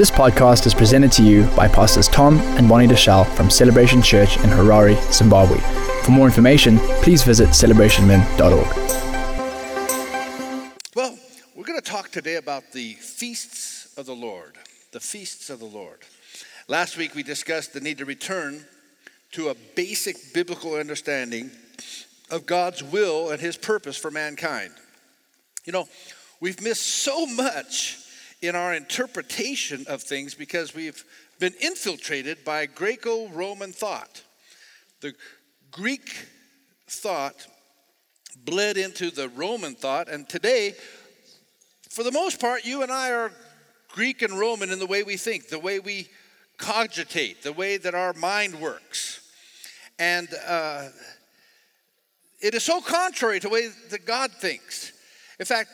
This podcast is presented to you by Pastors Tom and Bonnie Deuschle from Celebration Church in Harare, Zimbabwe. For more information, please visit celebrationmen.org. Well, we're going to talk today about the feasts of the Lord. The feasts of the Lord. Last week we discussed the need to return to a basic biblical understanding of God's will and his purpose for mankind. You know, we've missed so much in our interpretation of things because we've been infiltrated by Greco Roman thought. The Greek thought bled into the Roman thought, and today, for the most part, you and I are Greek and Roman in the way we think, the way we cogitate, the way that our mind works. And uh, it is so contrary to the way that God thinks. In fact,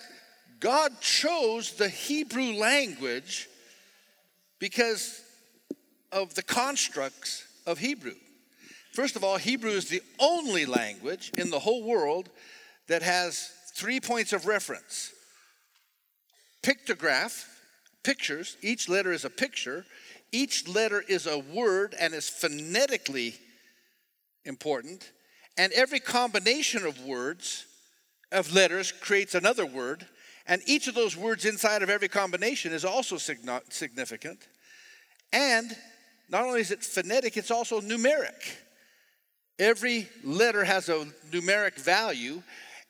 God chose the Hebrew language because of the constructs of Hebrew. First of all, Hebrew is the only language in the whole world that has three points of reference. Pictograph, pictures, each letter is a picture, each letter is a word and is phonetically important, and every combination of words, of letters, creates another word, and each of those words inside of every combination is also significant. And not only is it phonetic, it's also numeric. Every letter has a numeric value,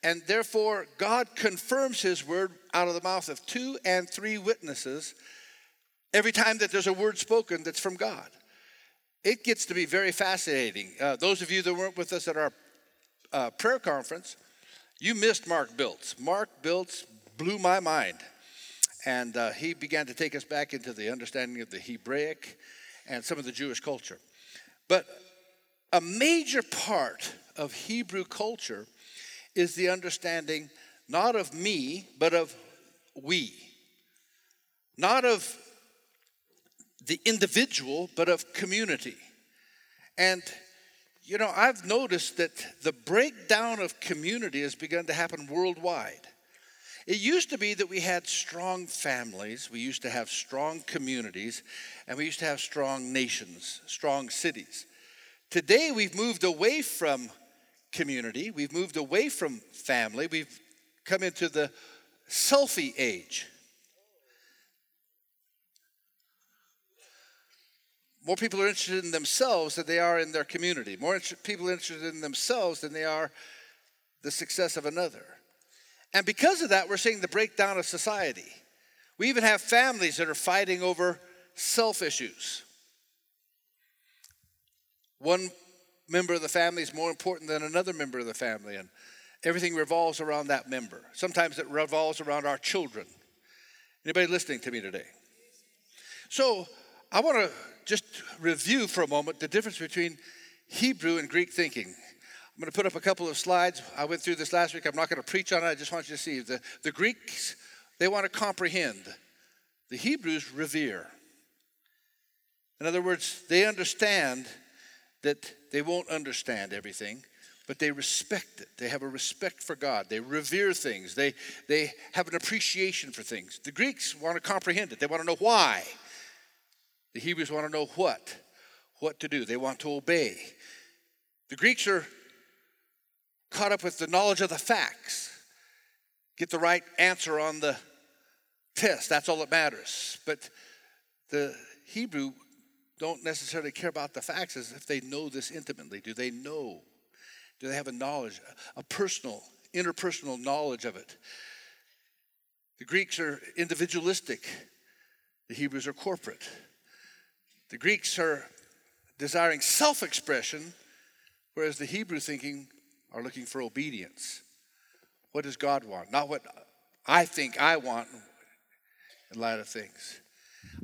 and therefore God confirms His word out of the mouth of two and three witnesses every time that there's a word spoken that's from God. It gets to be very fascinating. Uh, those of you that weren't with us at our uh, prayer conference, you missed Mark Biltz. Mark Biltz blew my mind. And uh, he began to take us back into the understanding of the Hebraic and some of the Jewish culture. But a major part of Hebrew culture is the understanding not of me, but of we. Not of the individual, but of community. And, you know, I've noticed that the breakdown of community has begun to happen worldwide. It used to be that we had strong families, we used to have strong communities, and we used to have strong nations, strong cities. Today, we've moved away from community, we've moved away from family, we've come into the selfie age. More people are interested in themselves than they are in their community. More people are interested in themselves than they are the success of another. And because of that, we're seeing the breakdown of society. We even have families that are fighting over self issues. One member of the family is more important than another member of the family, and everything revolves around that member. Sometimes it revolves around our children. Anybody listening to me today? So, I want to just review for a moment the difference between Hebrew and Greek thinking. I'm going to put up a couple of slides. I went through this last week. I'm not going to preach on it. I just want you to see. The, the Greeks, they want to comprehend. The Hebrews revere. In other words, they understand that they won't understand everything, but they respect it. They have a respect for God. They revere things. They, they have an appreciation for things. The Greeks want to comprehend it. They want to know why. The Hebrews want to know what, what to do. They want to obey. The Greeks are caught up with the knowledge of the facts. Get the right answer on the test. That's all that matters. But the Hebrew don't necessarily care about the facts as if they know this intimately. Do they know? Do they have a knowledge, a personal, interpersonal knowledge of it? The Greeks are individualistic, the Hebrews are corporate. The Greeks are desiring self expression, whereas the Hebrew thinking are looking for obedience. What does God want? Not what I think I want in light of things.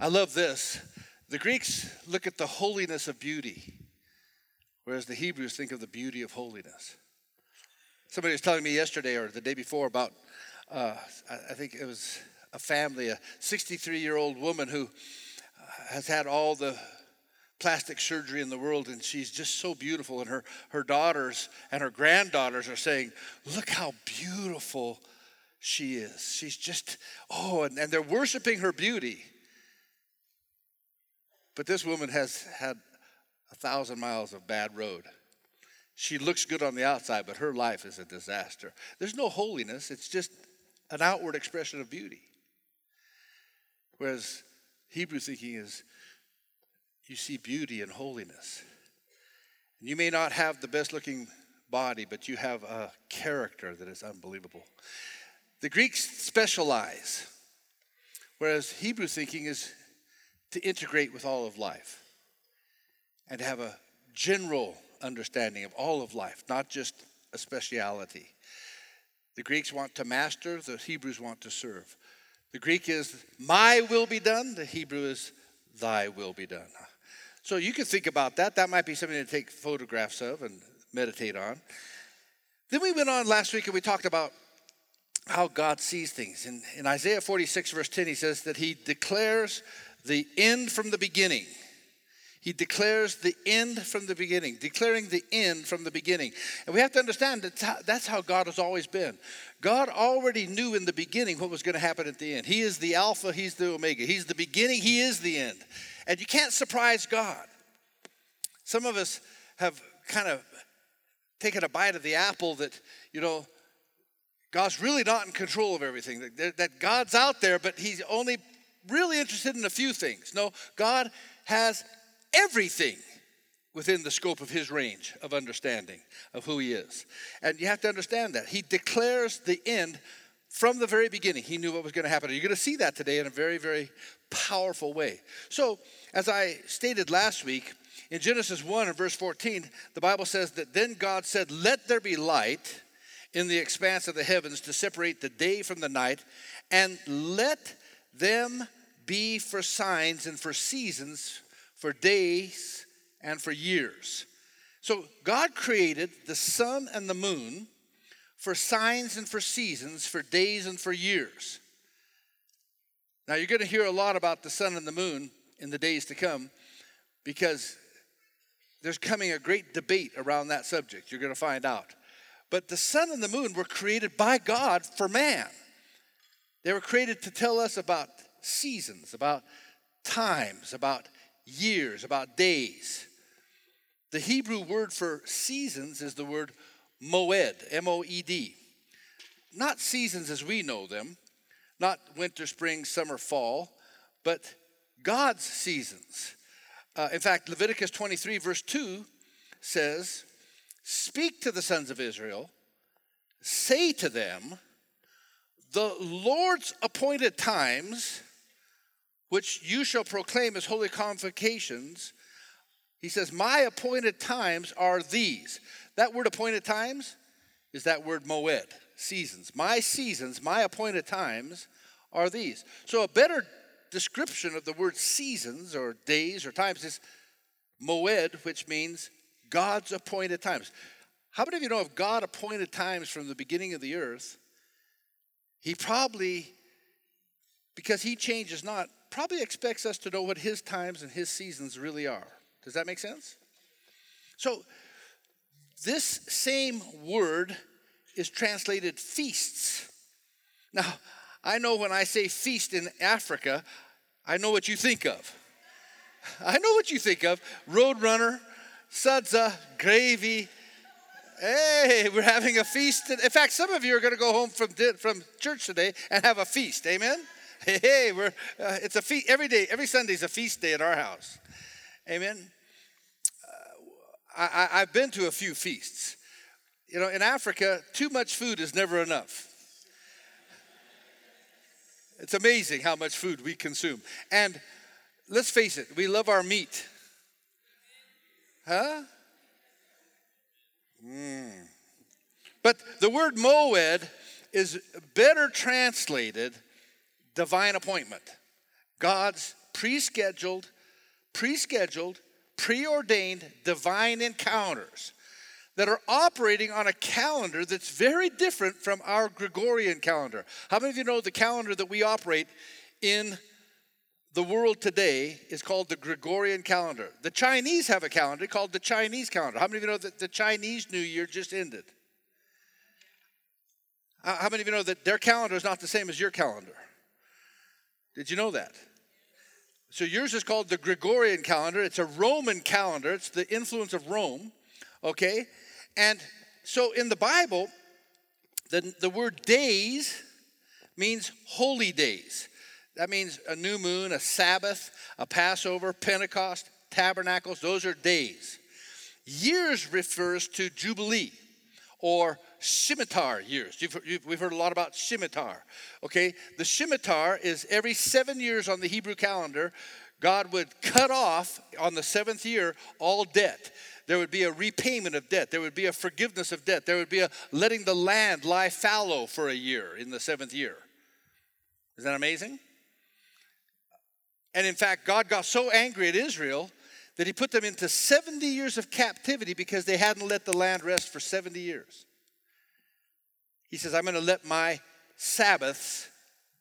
I love this. The Greeks look at the holiness of beauty, whereas the Hebrews think of the beauty of holiness. Somebody was telling me yesterday or the day before about, uh, I think it was a family, a 63 year old woman who has had all the plastic surgery in the world and she's just so beautiful and her, her daughters and her granddaughters are saying look how beautiful she is she's just oh and, and they're worshiping her beauty But this woman has had a thousand miles of bad road. She looks good on the outside, but her life is a disaster. There's no holiness, it's just an outward expression of beauty. Whereas Hebrew thinking is you see beauty and holiness. And you may not have the best looking body, but you have a character that is unbelievable. The Greeks specialize, whereas Hebrew thinking is to integrate with all of life and to have a general understanding of all of life, not just a speciality. The Greeks want to master, the Hebrews want to serve. The Greek is my will be done, the Hebrew is thy will be done. So you can think about that. That might be something to take photographs of and meditate on. Then we went on last week and we talked about how God sees things. In, in Isaiah 46, verse 10, he says that he declares the end from the beginning. He declares the end from the beginning, declaring the end from the beginning. And we have to understand that that's how God has always been. God already knew in the beginning what was going to happen at the end. He is the Alpha, He's the Omega. He's the beginning, He is the end. And you can't surprise God. Some of us have kind of taken a bite of the apple that, you know, God's really not in control of everything, that, that God's out there, but He's only really interested in a few things. No, God has everything within the scope of his range of understanding of who he is. And you have to understand that. He declares the end from the very beginning. He knew what was going to happen. You're going to see that today in a very, very powerful way. So, as I stated last week, in Genesis 1 and verse 14, the Bible says that then God said, Let there be light in the expanse of the heavens to separate the day from the night, and let them be for signs and for seasons, for days and for years. So God created the sun and the moon for signs and for seasons, for days and for years. Now you're going to hear a lot about the sun and the moon in the days to come because there's coming a great debate around that subject. You're going to find out. But the sun and the moon were created by God for man. They were created to tell us about seasons, about times, about years, about days. The Hebrew word for seasons is the word moed, M O E D. Not seasons as we know them, not winter, spring, summer, fall, but God's seasons. Uh, in fact, Leviticus 23, verse 2 says, Speak to the sons of Israel, say to them, the Lord's appointed times, which you shall proclaim as holy convocations, he says, My appointed times are these. That word appointed times is that word moed, seasons. My seasons, my appointed times are these. So a better description of the word seasons or days or times is moed, which means God's appointed times. How many of you know if God appointed times from the beginning of the earth, he probably, because he changes not, probably expects us to know what his times and his seasons really are. Does that make sense? So, this same word is translated feasts. Now, I know when I say feast in Africa, I know what you think of. I know what you think of Roadrunner, sadza, gravy, Hey, we're having a feast. In fact, some of you are going to go home from, from church today and have a feast. Amen? Hey, we're, uh, it's a feast. Every day, every Sunday is a feast day at our house. Amen? Uh, I, I've been to a few feasts. You know, in Africa, too much food is never enough. It's amazing how much food we consume. And let's face it, we love our meat. Huh? Mm. But the word moed is better translated divine appointment. God's pre-scheduled, pre-scheduled, preordained divine encounters that are operating on a calendar that's very different from our Gregorian calendar. How many of you know the calendar that we operate in the world today is called the Gregorian calendar. The Chinese have a calendar called the Chinese calendar. How many of you know that the Chinese New Year just ended? How many of you know that their calendar is not the same as your calendar? Did you know that? So yours is called the Gregorian calendar. It's a Roman calendar, it's the influence of Rome, okay? And so in the Bible, the, the word days means holy days. That means a new moon, a Sabbath, a Passover, Pentecost, tabernacles, those are days. Years refers to Jubilee or Shemitah years. You've, you've, we've heard a lot about Shemitah. Okay, the Shemitah is every seven years on the Hebrew calendar, God would cut off on the seventh year all debt. There would be a repayment of debt. There would be a forgiveness of debt. There would be a letting the land lie fallow for a year in the seventh year. Isn't that amazing? And in fact, God got so angry at Israel that he put them into 70 years of captivity because they hadn't let the land rest for 70 years. He says, I'm going to let my Sabbaths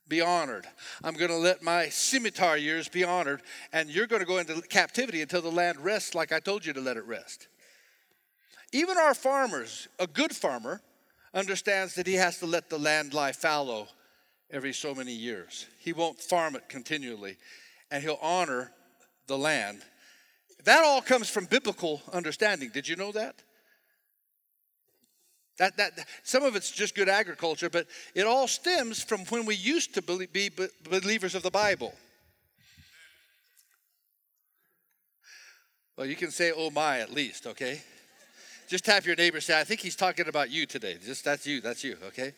be honored. I'm going to let my Shemitah years be honored, and you're going to go into captivity until the land rests like I told you to let it rest. Even our farmers, a good farmer, understands that he has to let the land lie fallow every so many years. He won't farm it continually, and he'll honor the land. That all comes from biblical understanding. Did you know that? That, that, some of it's just good agriculture, but it all stems from when we used to be believers of the Bible. Well, you can say, oh my, at least, okay? Just tap your neighbor say, I think he's talking about you today. Just that's you, that's you, okay?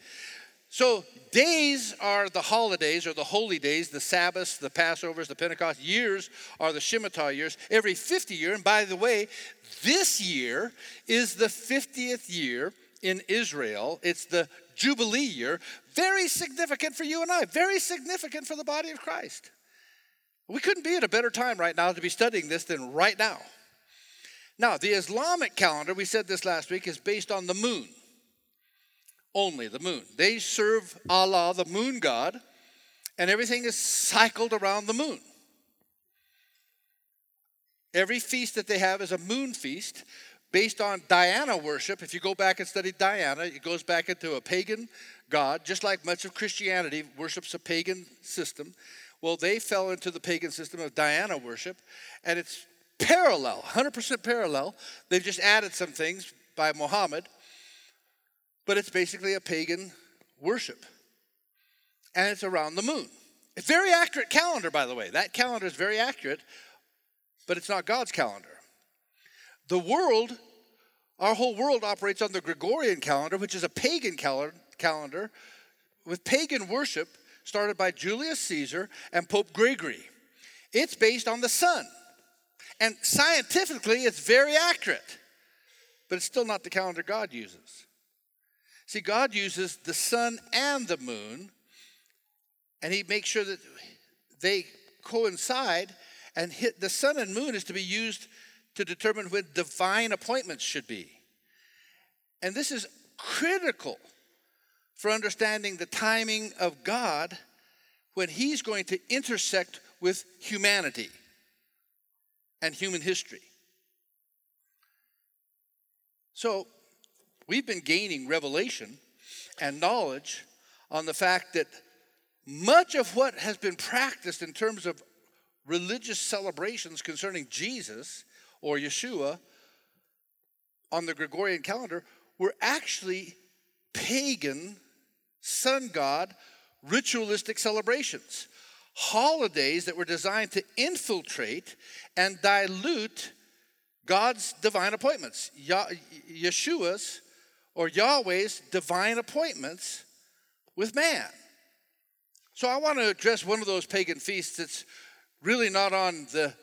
So, days are the holidays or the holy days, the Sabbaths, the Passovers, the Pentecost. Years are the Shemitah years, every 50 year. And by the way, this year is the 50th year in Israel. It's the Jubilee year. Very significant for you and I, very significant for the body of Christ. We couldn't be at a better time right now to be studying this than right now. Now, the Islamic calendar, we said this last week, is based on the moon only, the moon. They serve Allah, the moon god, and everything is cycled around the moon. Every feast that they have is a moon feast based on Diana worship. If you go back and study Diana, it goes back into a pagan god, just like much of Christianity worships a pagan system. Well, they fell into the pagan system of Diana worship, and it's parallel, 100% parallel. They've just added some things by Muhammad but it's basically a pagan worship. And it's around the moon. A very accurate calendar, by the way. That calendar is very accurate, but it's not God's calendar. The world, our whole world operates on the Gregorian calendar, which is a pagan calendar with pagan worship started by Julius Caesar and Pope Gregory. It's based on the sun. And scientifically, it's very accurate, but it's still not the calendar God uses. See, God uses the sun and the moon, and He makes sure that they coincide. And hit, the sun and moon is to be used to determine when divine appointments should be. And this is critical for understanding the timing of God when He's going to intersect with humanity and human history. So, We've been gaining revelation and knowledge on the fact that much of what has been practiced in terms of religious celebrations concerning Jesus or Yeshua on the Gregorian calendar were actually pagan, sun god, ritualistic celebrations. Holidays that were designed to infiltrate and dilute God's divine appointments. Yeshua's or Yahweh's divine appointments with man. So I want to address one of those pagan feasts that's really not on the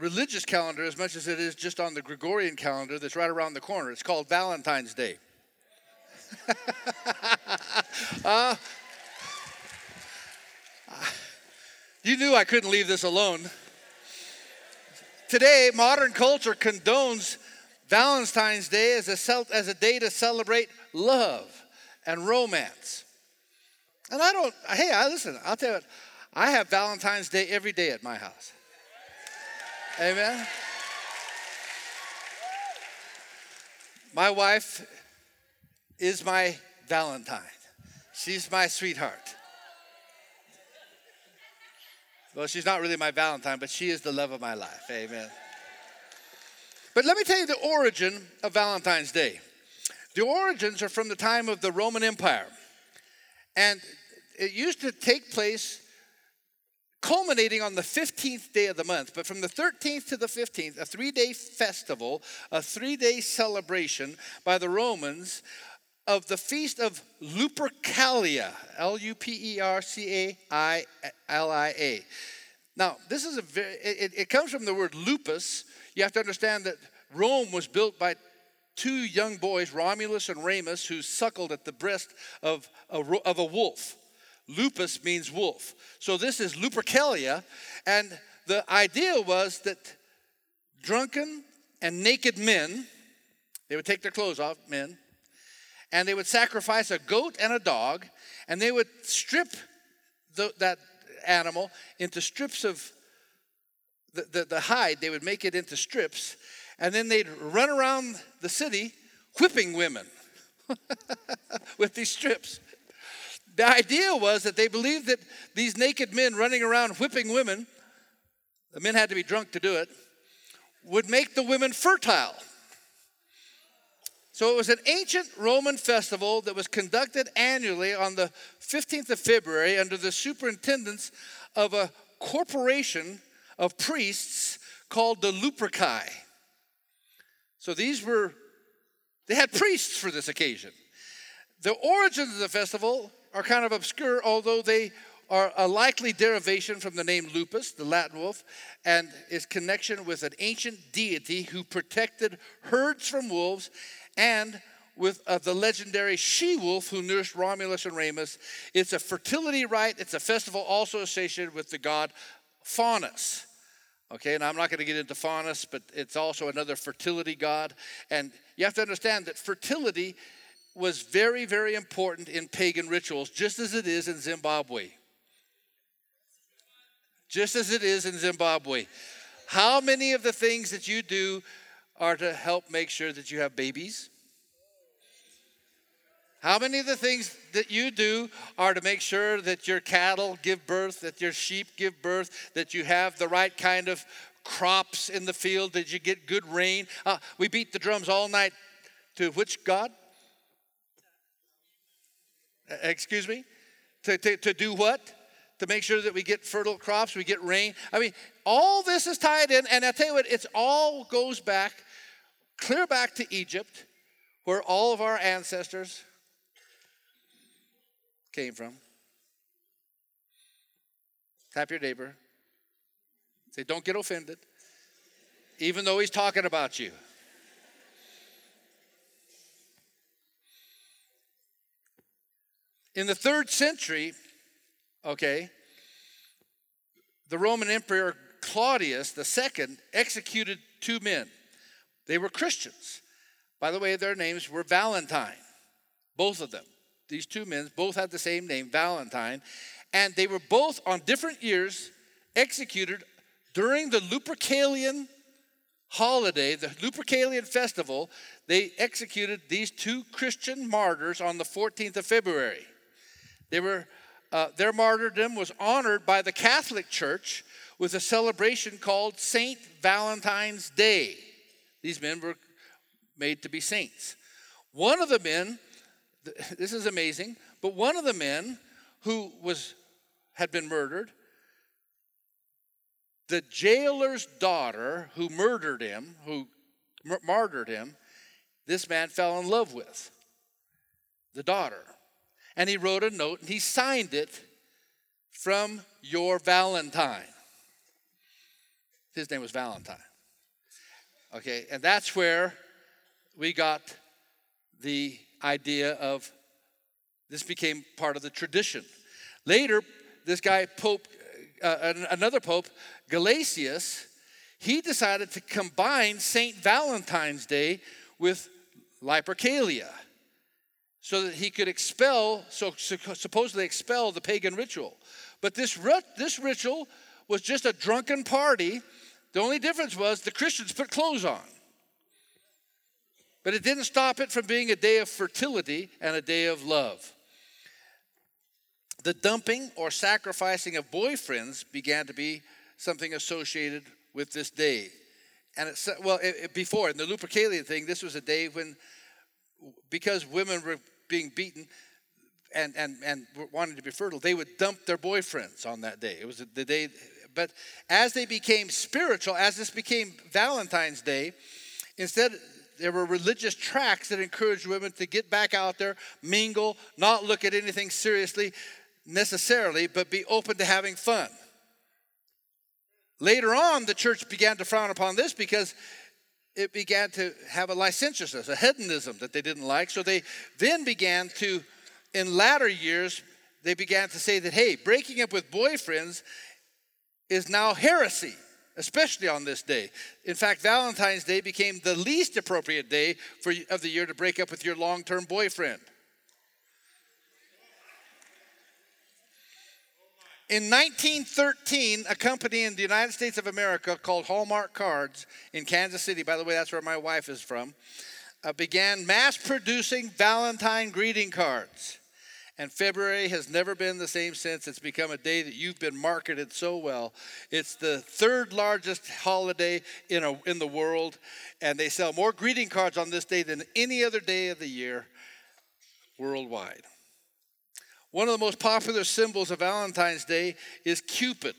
religious calendar as much as it is just on the Gregorian calendar that's right around the corner. It's called Valentine's Day. uh, you knew I couldn't leave this alone. Today, modern culture condones Valentine's Day as a, as a day to celebrate love and romance. And I don't, hey, I listen, I'll tell you what, I have Valentine's Day every day at my house. Amen. My wife is my Valentine. She's my sweetheart. Well, she's not really my Valentine, but she is the love of my life. Amen. But let me tell you the origin of Valentine's Day. The origins are from the time of the Roman Empire. And it used to take place culminating on the 15th day of the month. But from the 13th to the 15th, a three day festival, a three day celebration by the Romans of the feast of Lupercalia, L U P E R C A I L I A. Now, this is a very, it, it comes from the word lupus. You have to understand that Rome was built by two young boys, Romulus and Remus, who suckled at the breast of a, of a wolf. Lupus means wolf. So this is Lupercalia, and the idea was that drunken and naked men, they would take their clothes off, men, and they would sacrifice a goat and a dog, and they would strip the, that animal into strips of the, the, the hide, they would make it into strips, and then they'd run around the city whipping women with these strips. The idea was that they believed that these naked men running around whipping women, the men had to be drunk to do it, would make the women fertile. So it was an ancient Roman festival that was conducted annually on the 15th of February under the superintendence of a corporation of priests called the Luperci. So these were, they had priests for this occasion. The origins of the festival are kind of obscure, although they are a likely derivation from the name lupus, the Latin wolf, and its connection with an ancient deity who protected herds from wolves and with uh, the legendary she wolf who nursed Romulus and Remus. It's a fertility rite, it's a festival also associated with the god Faunus. Okay, and I'm not going to get into Faunus, but it's also another fertility god. And you have to understand that fertility was very, very important in pagan rituals, just as it is in Zimbabwe. Just as it is in Zimbabwe. How many of the things that you do are to help make sure that you have babies? How many of the things that you do are to make sure that your cattle give birth, that your sheep give birth, that you have the right kind of crops in the field, that you get good rain? Uh, we beat the drums all night to which God? Excuse me? To, to, to do what? To make sure that we get fertile crops, we get rain. I mean, all this is tied in, and I tell you what, it's all goes back, clear back to Egypt, where all of our ancestors came from. Tap your neighbor. Say, don't get offended, even though he's talking about you. In the third century, okay, the Roman Emperor Claudius II executed two men. They were Christians. By the way, their names were Valentine, both of them these two men both had the same name, Valentine, and they were both on different years executed during the Lupercalian holiday, the Lupercalian festival. They executed these two Christian martyrs on the 14th of February. They were, uh, their martyrdom was honored by the Catholic Church with a celebration called Saint Valentine's Day. These men were made to be saints. One of the men this is amazing, but one of the men who was had been murdered, the jailer's daughter who murdered him, who m- martyred him, this man fell in love with the daughter. And he wrote a note and he signed it from your Valentine. His name was Valentine. Okay, and that's where we got the idea of this became part of the tradition. Later, this guy, Pope, uh, another Pope, Gelasius, he decided to combine St. Valentine's Day with Lupercalia so that he could expel, so supposedly expel the pagan ritual. But this, this ritual was just a drunken party. The only difference was the Christians put clothes on. But it didn't stop it from being a day of fertility and a day of love. the dumping or sacrificing of boyfriends began to be something associated with this day. And it's, well, it, it, before, in the Lupercalia thing, this was a day when, because women were being beaten and, and, and wanted to be fertile, they would dump their boyfriends on that day. It was the day, but as they became spiritual, as this became Valentine's Day, instead, there were religious tracts that encouraged women to get back out there, mingle, not look at anything seriously necessarily, but be open to having fun. Later on, the church began to frown upon this because it began to have a licentiousness, a hedonism that they didn't like. So they then began to, in latter years, they began to say that, hey, breaking up with boyfriends is now heresy, especially on this day. In fact, Valentine's Day became the least appropriate day for, of the year to break up with your long term boyfriend. In 1913, a company in the United States of America called Hallmark Cards in Kansas City, by the way, that's where my wife is from, uh, began mass producing Valentine greeting cards. And February has never been the same since. It's become a day that you've been marketed so well. It's the third largest holiday in, a, in the world, and they sell more greeting cards on this day than any other day of the year worldwide. One of the most popular symbols of Valentine's Day is Cupid,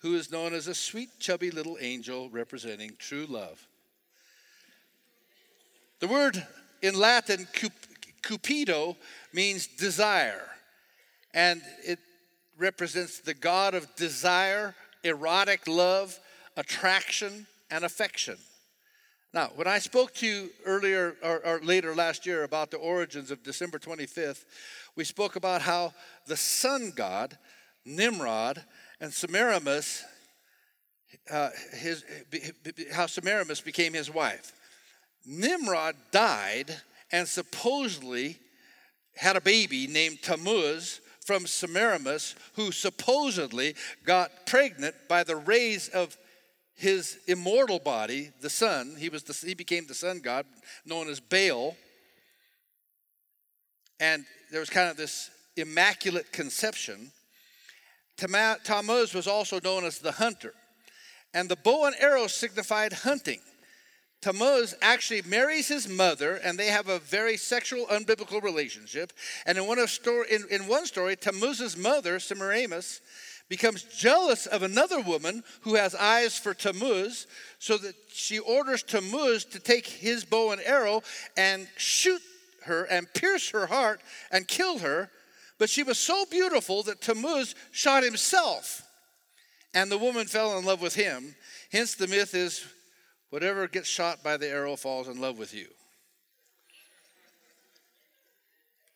who is known as a sweet, chubby little angel representing true love. The word in Latin, cupido, means desire, and it represents the god of desire, erotic love, attraction, and affection. Now, when I spoke to you earlier or, or, later last year about the origins of December 25th, we spoke about how the sun god, Nimrod, and Semiramis, uh, his, how Semiramis became his wife. Nimrod died and supposedly had a baby named Tammuz from Semiramis, who supposedly got pregnant by the rays of his immortal body, the sun, he, was the, he became the sun god, known as Baal. And there was kind of this immaculate conception. Tammuz was also known as the hunter. And the bow and arrow signified hunting. Tammuz actually marries his mother, and they have a very sexual, unbiblical relationship. And in one, story, in, in one story, Tammuz's mother, Semiramis, becomes jealous of another woman who has eyes for Tammuz, so that she orders Tammuz to take his bow and arrow and shoot her and pierce her heart and kill her. But she was so beautiful that Tammuz shot himself, and the woman fell in love with him. Hence, the myth is whatever gets shot by the arrow falls in love with you.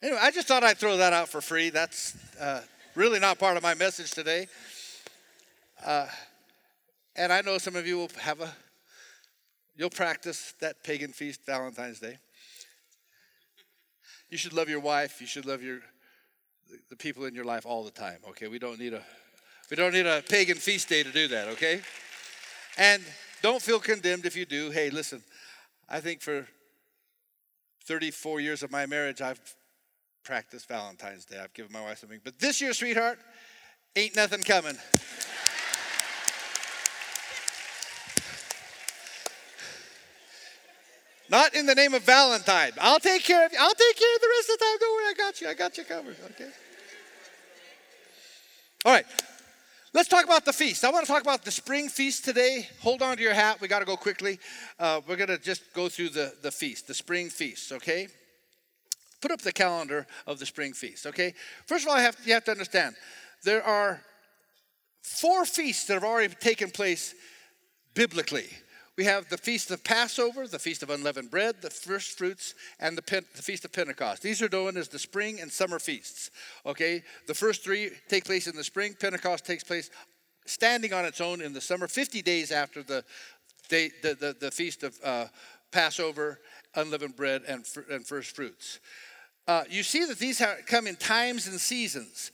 Anyway, I just thought I'd throw that out for free. That's uh, really not part of my message today. Uh, and I know some of you will have a, you'll practice that pagan feast Valentine's Day. You should love your wife. You should love your the people in your life all the time. Okay, we don't need a we don't need a pagan feast day to do that. Okay, and don't feel condemned if you do. Hey, listen, I think for 34 years of my marriage, I've practiced Valentine's Day. I've given my wife something. But this year, sweetheart, ain't nothing coming. Not in the name of Valentine. I'll take care of you. I'll take care of the rest of the time. Don't worry, I got you. I got you covered. Okay. All right. Let's talk about the feast. I want to talk about the spring feast today. Hold on to your hat. We got to go quickly. Uh, we're going to just go through the, the feast, the spring feast, okay? Put up the calendar of the spring feast, okay? First of all, have, you have to understand there are four feasts that have already taken place biblically. We have the Feast of Passover, the Feast of Unleavened Bread, the First Fruits, and the, Pen- the Feast of Pentecost. These are known as the spring and summer feasts. Okay? The first three take place in the spring, Pentecost takes place standing on its own in the summer, 50 days after the, the, the, the, Feast of uh, Passover, Unleavened Bread, and, and First Fruits. Uh, you see that these come in times and seasons.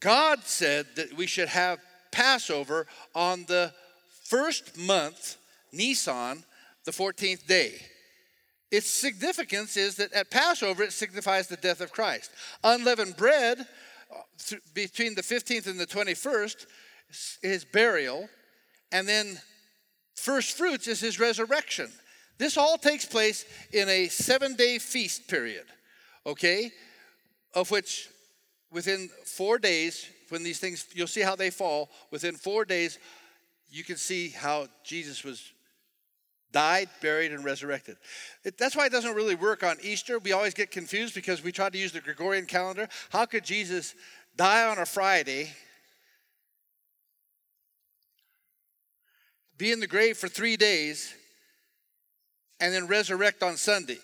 God said that we should have Passover on the first month, Nisan, the 14th day. its significance is that at Passover it signifies the death of Christ. Unleavened bread uh, between the 15th and the 21st is burial, and then first fruits is his resurrection. This all takes place in a seven day feast period, okay? Of which within four days, when these things, you'll see how they fall, within four days, you can see how Jesus was died, buried, and resurrected. It, that's why it doesn't really work on Easter. We always get confused because we try to use the Gregorian calendar. How could Jesus die on a Friday, be in the grave for three days, and then resurrect on Sunday?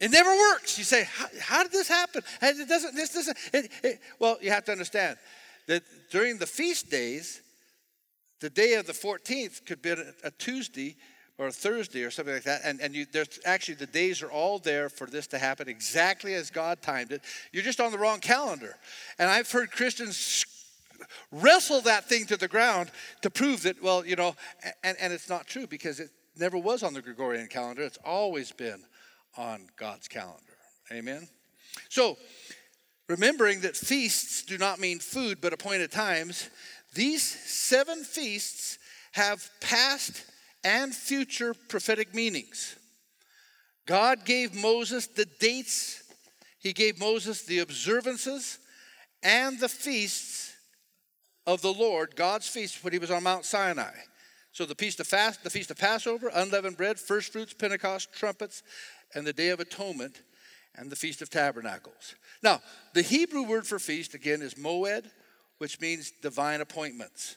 It never works. You say, how, how did this happen? And It doesn't. This doesn't. It, it, well, you have to understand that during the feast days, the day of the 14th could be a, Tuesday or a Thursday or something like that. And, and you, there's actually the days are all there for this to happen exactly as God timed it. You're just on the wrong calendar. And I've heard Christians wrestle that thing to the ground to prove that, well, you know, and, and it's not true because it never was on the Gregorian calendar. It's always been on God's calendar. Amen? So, remembering that feasts do not mean food but appointed times, these seven feasts have past and future prophetic meanings. God gave Moses the dates, He gave Moses the observances and the feasts of the Lord, God's feasts, when He was on Mount Sinai. So the feast of fast, the feast of Passover, unleavened bread, first fruits, Pentecost, trumpets, and the Day of Atonement, and the Feast of Tabernacles. Now, the Hebrew word for feast again is moed, which means divine appointments.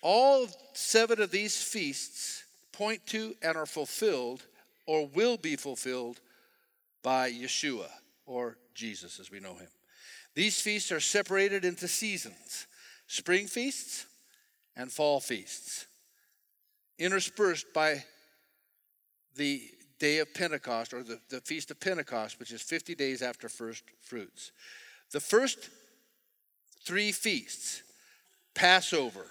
All seven of these feasts point to and are fulfilled or will be fulfilled by Yeshua or Jesus as we know him. These feasts are separated into seasons spring feasts and fall feasts, interspersed by the day of Pentecost or the, the feast of Pentecost, which is 50 days after first fruits. The first three feasts Passover,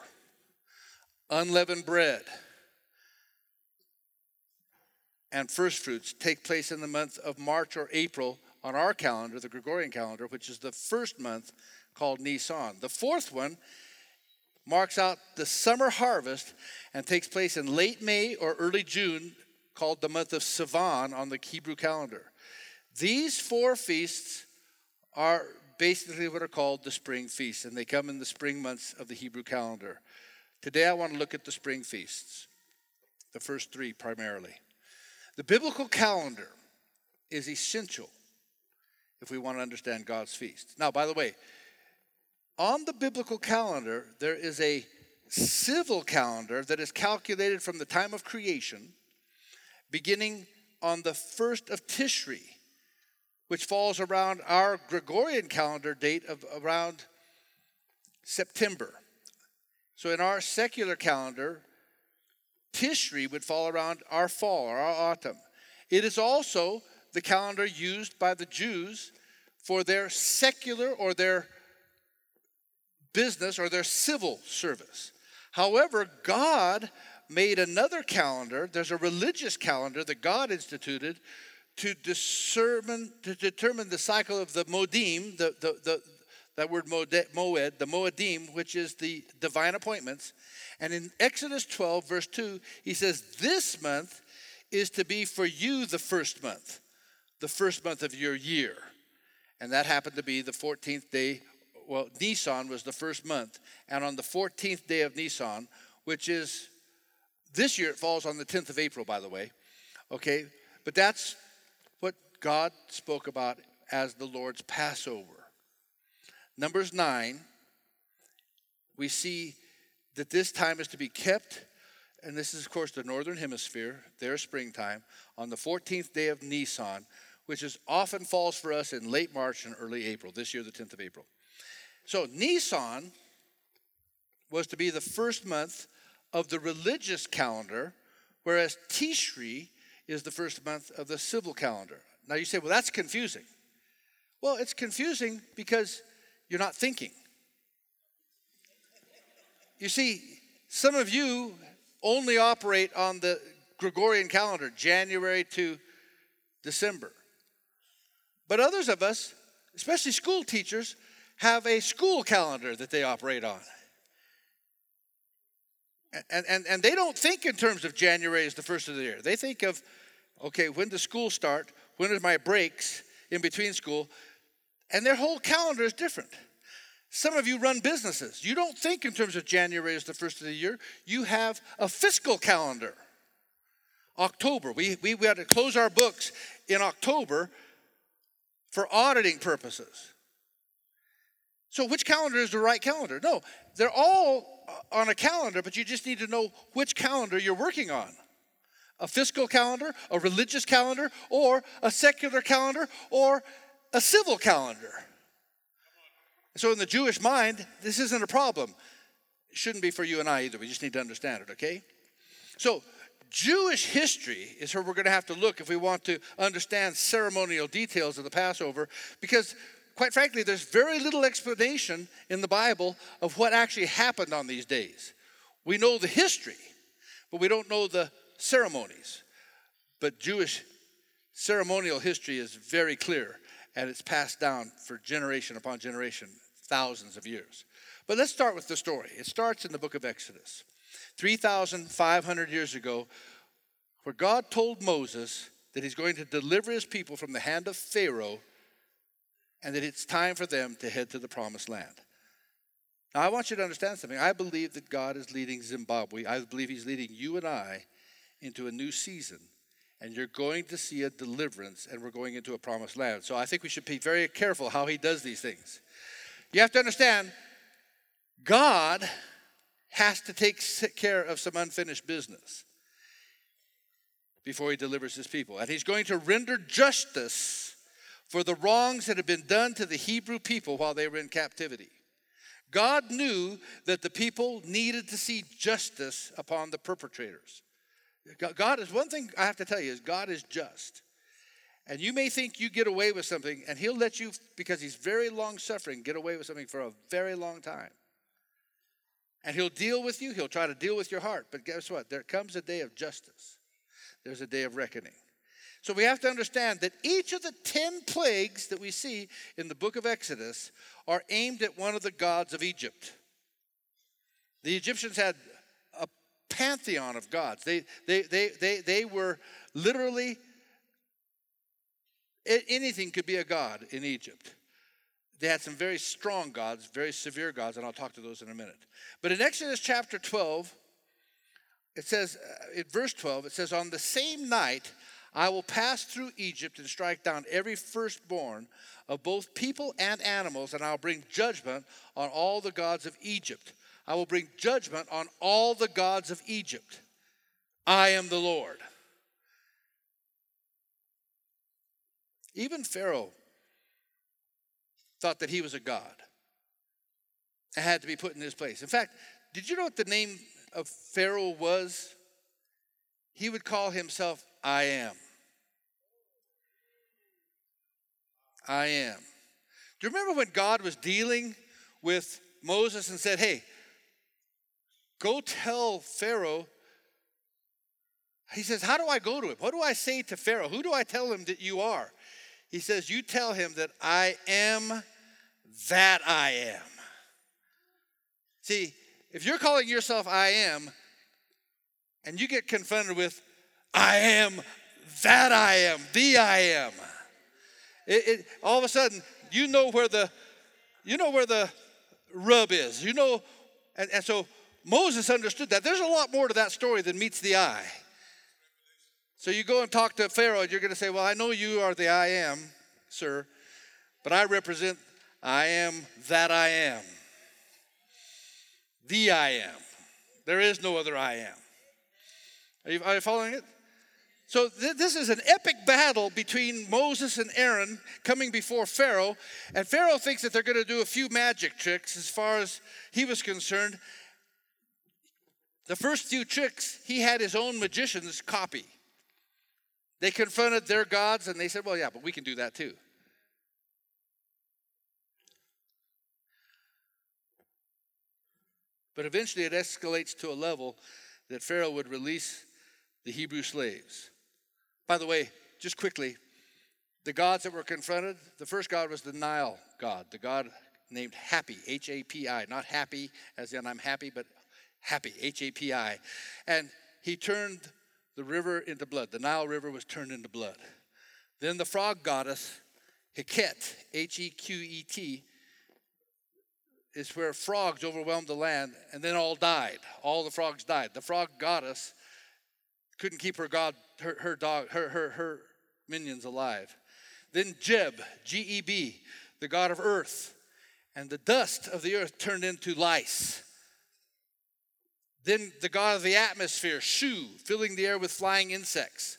unleavened bread, and first fruits take place in the month of March or April on our calendar, the Gregorian calendar, which is the first month called Nisan. The fourth one marks out the summer harvest and takes place in late May or early June, called the month of Sivan on the Hebrew calendar. These four feasts are basically what are called the spring feasts, and they come in the spring months of the Hebrew calendar. Today I want to look at the spring feasts, the first three primarily. The biblical calendar is essential if we want to understand God's feasts. Now, by the way, on the biblical calendar, there is a civil calendar that is calculated from the time of creation, beginning on the first of Tishri which falls around our Gregorian calendar date of around September. So in our secular calendar, Tishri would fall around our fall or our autumn. It is also the calendar used by the Jews for their secular or their business or their civil service. However, God made another calendar. There's a religious calendar that God instituted to determine, to determine the cycle of the modim, the, the, the, that word moed, the moedim, which is the divine appointments. And in Exodus 12, verse 2, he says, This month is to be for you the first month, the first month of your year. And that happened to be the 14th day. Well, Nisan was the first month. And on the 14th day of Nisan, which is this year, it falls on the 10th of April, by the way. Okay, but that's God spoke about as the Lord's Passover. Numbers 9, we see that this time is to be kept, and this is, of course, the northern hemisphere, their springtime, on the 14th day of Nisan, which is often falls for us in late March and early April, this year, the 10th of April. So, Nisan was to be the first month of the religious calendar, whereas Tishri is the first month of the civil calendar. Now you say, well, that's confusing. Well, it's confusing because you're not thinking. You see, some of you only operate on the Gregorian calendar, January to December. But others of us, especially school teachers, have a school calendar that they operate on. And, and, and they don't think in terms of January as the first of the year. They think of, okay, when does school start? When are my breaks in between school? And their whole calendar is different. Some of you run businesses. You don't think in terms of January as the first of the year. You have a fiscal calendar. October. We, we, we had to close our books in October for auditing purposes. So, which calendar is the right calendar? No, they're all on a calendar, but you just need to know which calendar you're working on a fiscal calendar, a religious calendar, or a secular calendar, or a civil calendar. So, in the Jewish mind, this isn't a problem. It shouldn't be for you and I either. We just need to understand it, okay? So, Jewish history is where we're going to have to look if we want to understand ceremonial details of the Passover, because quite frankly, there's very little explanation in the Bible of what actually happened on these days. We know the history, but we don't know the ceremonies. But Jewish ceremonial history is very clear, and it's passed down for generation upon generation, thousands of years. But let's start with the story. It starts in the book of Exodus. 3,500 years ago, where God told Moses that he's going to deliver his people from the hand of Pharaoh and that it's time for them to head to the promised land. Now, I want you to understand something. I believe that God is leading Zimbabwe. I believe He's leading you and I into a new season. And you're going to see a deliverance, and we're going into a promised land. So I think we should be very careful how He does these things. You have to understand, God has to take care of some unfinished business before he delivers his people. And he's going to render justice for the wrongs that have been done to the Hebrew people while they were in captivity. God knew that the people needed to see justice upon the perpetrators. God is one thing I have to tell you is God is just. And you may think you get away with something, and He'll let you, because He's very long suffering, get away with something for a very long time. And he'll deal with you, he'll try to deal with your heart. But guess what? There comes a day of justice, there's a day of reckoning. So we have to understand that each of the 10 plagues that we see in the book of Exodus are aimed at one of the gods of Egypt. The Egyptians had pantheon of gods. They, they, they, they, they were literally, anything could be a god in Egypt. They had some very strong gods, very severe gods, and I'll talk to those in a minute. But in Exodus chapter 12, it says, uh, in verse 12, it says, On the same night I will pass through Egypt and strike down every firstborn of both people and animals, and I'll bring judgment on all the gods of Egypt. I will bring judgment on all the gods of Egypt. I am the Lord. Even Pharaoh thought that he was a god and had to be put in his place. In fact, did you know what the name of Pharaoh was? He would call himself I am. I am. Do you remember when God was dealing with Moses and said, Hey, go tell Pharaoh? He says, How do I go to him? What do I say to Pharaoh? Who do I tell him that you are? He says, You tell him that I am that I am. See, if you're calling yourself I am, and you get confronted with, I am that I am, the I am, it, it, all of a sudden you know where the you know where the rub is. You know, and, and so Moses understood that. There's a lot more to that story than meets the eye. So you go and talk to Pharaoh, and you're going to say, Well, I know you are the I am, sir, but I represent I am that I am. The I am. There is no other I am. Are you, are you following it? So, th- this is an epic battle between Moses and Aaron coming before Pharaoh. And Pharaoh thinks that they're going to do a few magic tricks as far as he was concerned. The first few tricks, he had his own magicians copy. They confronted their gods and they said, Well, yeah, but we can do that too. But eventually it escalates to a level that Pharaoh would release the Hebrew slaves. By the way, just quickly, the gods that were confronted, the first god was the Nile god, the god named Happy, H A P I, not happy as in I'm happy, but happy, H A P I. And he turned the river into blood. The Nile River was turned into blood. Then the frog goddess, Heket, H E Q E T, is where frogs overwhelmed the land and then all died. All the frogs died. The frog goddess couldn't keep her god, her, her dog, her, her, her minions alive. Then Geb, G E B, the god of earth, and the dust of the earth turned into lice. Then the god of the atmosphere, Shu, filling the air with flying insects.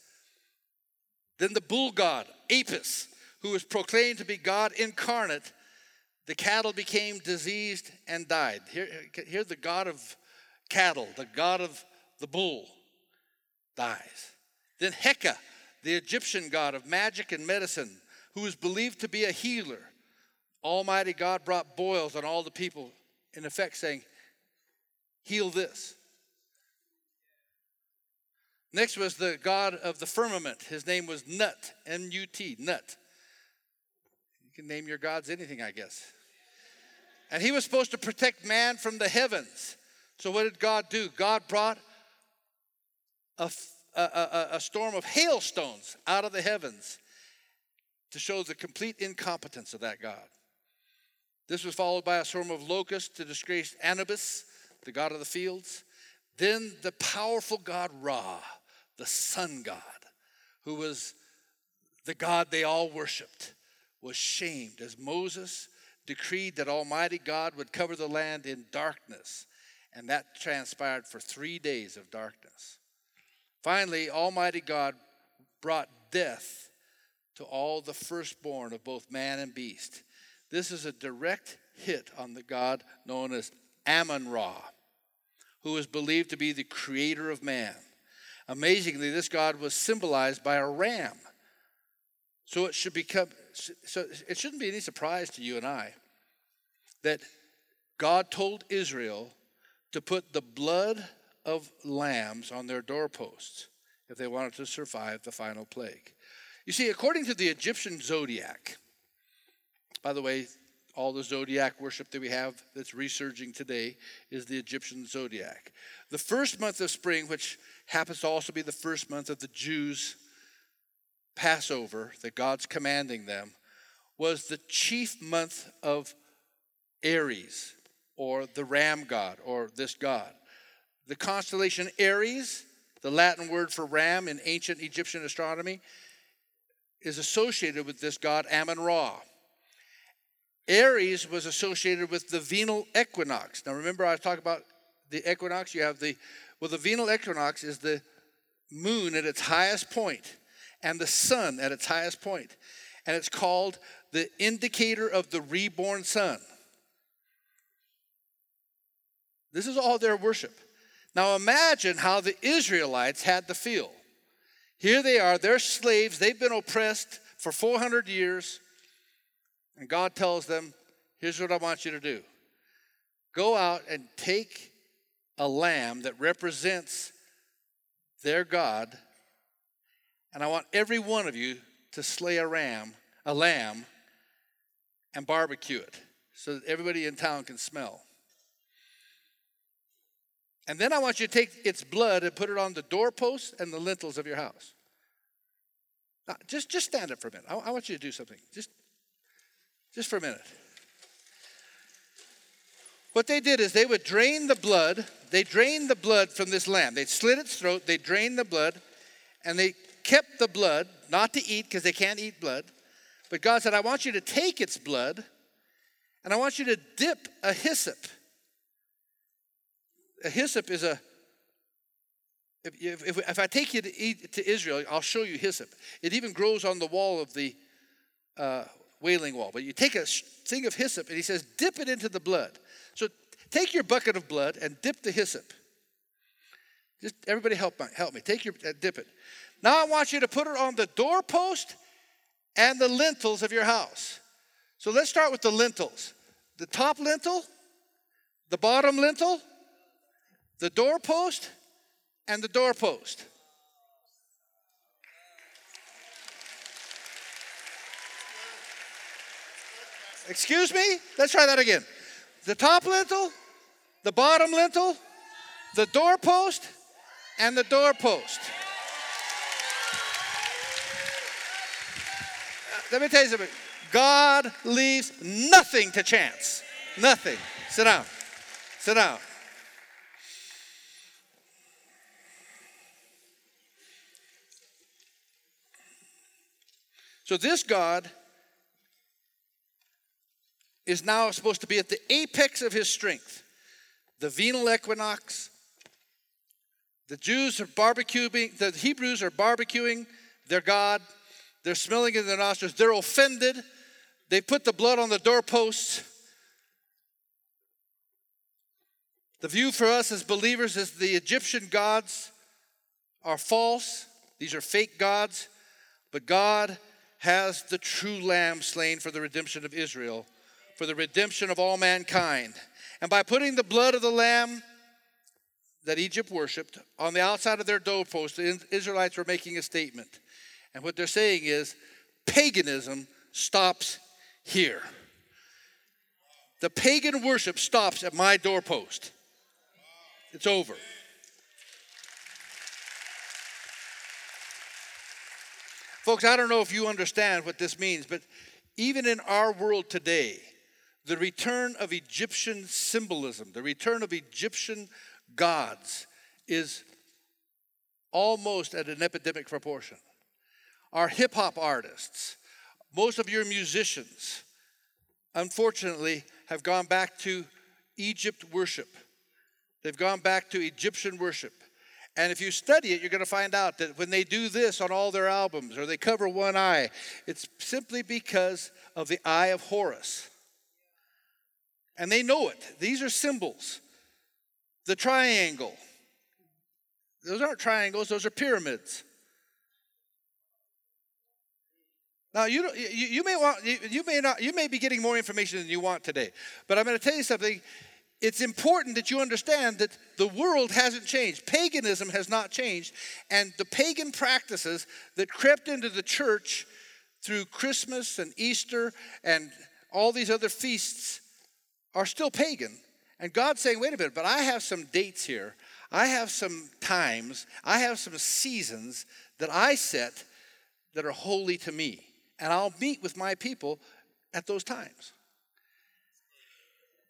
Then the bull god, Apis, who was proclaimed to be God incarnate, the cattle became diseased and died. Here, here the god of cattle, the god of the bull, dies. Then Heka, the Egyptian god of magic and medicine, who was believed to be a healer, Almighty God brought boils on all the people, in effect saying, Heal this. Next was the God of the firmament. His name was Nut, M U T, Nut. You can name your gods anything, I guess. And he was supposed to protect man from the heavens. So, what did God do? God brought a, a, a, a storm of hailstones out of the heavens to show the complete incompetence of that God. This was followed by a storm of locusts to disgrace Anubis, the god of the fields. Then the powerful god Ra, the sun god, who was the god they all worshiped, was shamed as Moses decreed that Almighty God would cover the land in darkness. And that transpired for three days of darkness. Finally, Almighty God brought death to all the firstborn of both man and beast. This is a direct hit on the God known as Ammon Ra, who is believed to be the creator of man. Amazingly, this God was symbolized by a ram. So it should become so it shouldn't be any surprise to you and I that God told Israel to put the blood of lambs on their doorposts if they wanted to survive the final plague. You see, according to the Egyptian zodiac, by the way, all the zodiac worship that we have that's resurging today is the Egyptian zodiac. The first month of spring, which happens to also be the first month of the Jews' Passover that God's commanding them, was the chief month of Aries, or the ram god, or this god. The constellation Aries, the Latin word for ram in ancient Egyptian astronomy, is associated with this god Ammon Ra. Aries was associated with the vernal equinox. Now remember I talked about the equinox, you have the well the vernal equinox is the moon at its highest point and the sun at its highest point. And it's called the indicator of the reborn sun. This is all their worship. Now imagine how the Israelites had to feel. Here they are, they're slaves, they've been oppressed for 400 years, and God tells them, Here's what I want you to do go out and take a lamb that represents their God, and I want every one of you to slay a ram, a lamb, and barbecue it so that everybody in town can smell. And then I want you to take its blood and put it on the doorposts and the lintels of your house. Now, just, just stand up for a minute. I, I want you to do something. Just, just for a minute. What they did is they would drain the blood. They drained the blood from this lamb. They slit its throat. They drained the blood, and they kept the blood not to eat because they can't eat blood. But God said, "I want you to take its blood, and I want you to dip a hyssop." a hyssop is a if, if, if, I take you to, to Israel, I'll show you hyssop. It even grows on the wall of the uh, wailing wall. But you take a thing of hyssop, and he says, dip it into the blood. So take your bucket of blood and dip the hyssop. Just everybody help me. Help me. Take your uh, dip it. Now I want you to put it on the doorpost and the lintels of your house. So let's start with the lintels. The top lintel, the bottom lintel, the doorpost and the doorpost. Excuse me? Let's try that again. The top lintel, the bottom lintel, the doorpost, and the doorpost. Uh, let me tell you something. God leaves nothing to chance. Nothing. Sit down. Sit down. So this God is now supposed to be at the apex of his strength. The vernal equinox. The Jews are barbecuing, the Hebrews are barbecuing their God. They're smelling in their nostrils. They're offended. They put the blood on the doorposts. The view for us as believers is the Egyptian gods are false, these are fake gods, but God has the true lamb slain for the redemption of Israel, for the redemption of all mankind. And by putting the blood of the lamb that Egypt worshiped on the outside of their doorpost, the Israelites were making a statement. And what they're saying is paganism stops here. The pagan worship stops at my doorpost. It's over. Folks, I don't know if you understand what this means, but even in our world today, the return of Egyptian symbolism, the return of Egyptian gods, is almost at an epidemic proportion. Our hip hop artists, most of your musicians, unfortunately, have gone back to Egypt worship. They've gone back to Egyptian worship. And if you study it, you're going to find out that when they do this on all their albums or they cover one eye, it's simply because of the eye of Horus. And they know it. These are symbols. The triangle. Those aren't triangles, those are pyramids. Now you, you, you may want you, you may not you may be getting more information than you want today, but I'm going to tell you something it's important that you understand that the world hasn't changed. Paganism has not changed. And the pagan practices that crept into the church through Christmas and Easter and all these other feasts are still pagan. And God's saying, wait a minute, but I have some dates here. I have some times. I have some seasons that I set that are holy to me. And I'll meet with my people at those times.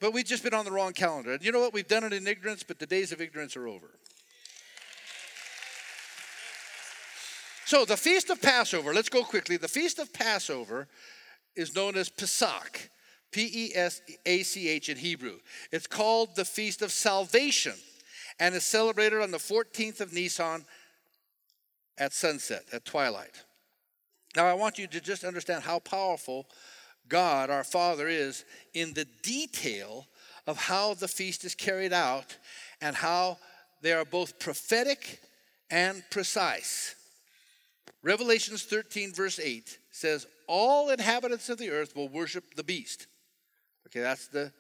But we've just been on the wrong calendar. And you know what? We've done it in ignorance, but the days of ignorance are over. So, the Feast of Passover, let's go quickly. The Feast of Passover is known as Pesach, P E S A C H in Hebrew. It's called the Feast of Salvation and is celebrated on the 14th of Nisan at sunset, at twilight. Now, I want you to just understand how powerful God, our Father, is in the detail of how the feast is carried out and how they are both prophetic and precise. Revelations 13, verse 8 says, All inhabitants of the earth will worship the beast. Okay, that's the,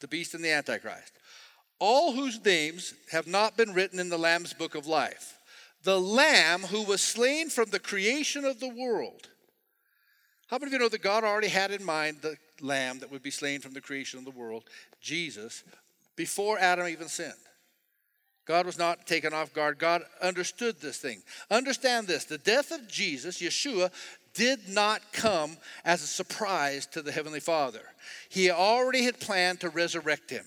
the beast and the Antichrist. All whose names have not been written in the Lamb's book of life. The Lamb who was slain from the creation of the world how many of you know that God already had in mind the lamb that would be slain from the creation of the world, Jesus, before Adam even sinned? God was not taken off guard. God understood this thing. Understand this the death of Jesus, Yeshua, did not come as a surprise to the Heavenly Father. He already had planned to resurrect him.